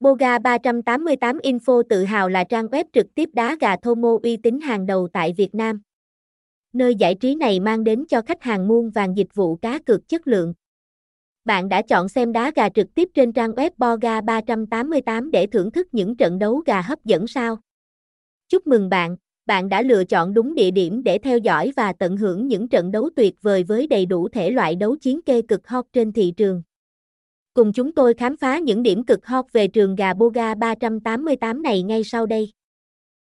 Boga 388 Info tự hào là trang web trực tiếp đá gà thô mô uy tín hàng đầu tại Việt Nam. Nơi giải trí này mang đến cho khách hàng muôn vàng dịch vụ cá cược chất lượng. Bạn đã chọn xem đá gà trực tiếp trên trang web Boga 388 để thưởng thức những trận đấu gà hấp dẫn sao? Chúc mừng bạn, bạn đã lựa chọn đúng địa điểm để theo dõi và tận hưởng những trận đấu tuyệt vời với đầy đủ thể loại đấu chiến kê cực hot trên thị trường. Cùng chúng tôi khám phá những điểm cực hot về trường gà Boga 388 này ngay sau đây.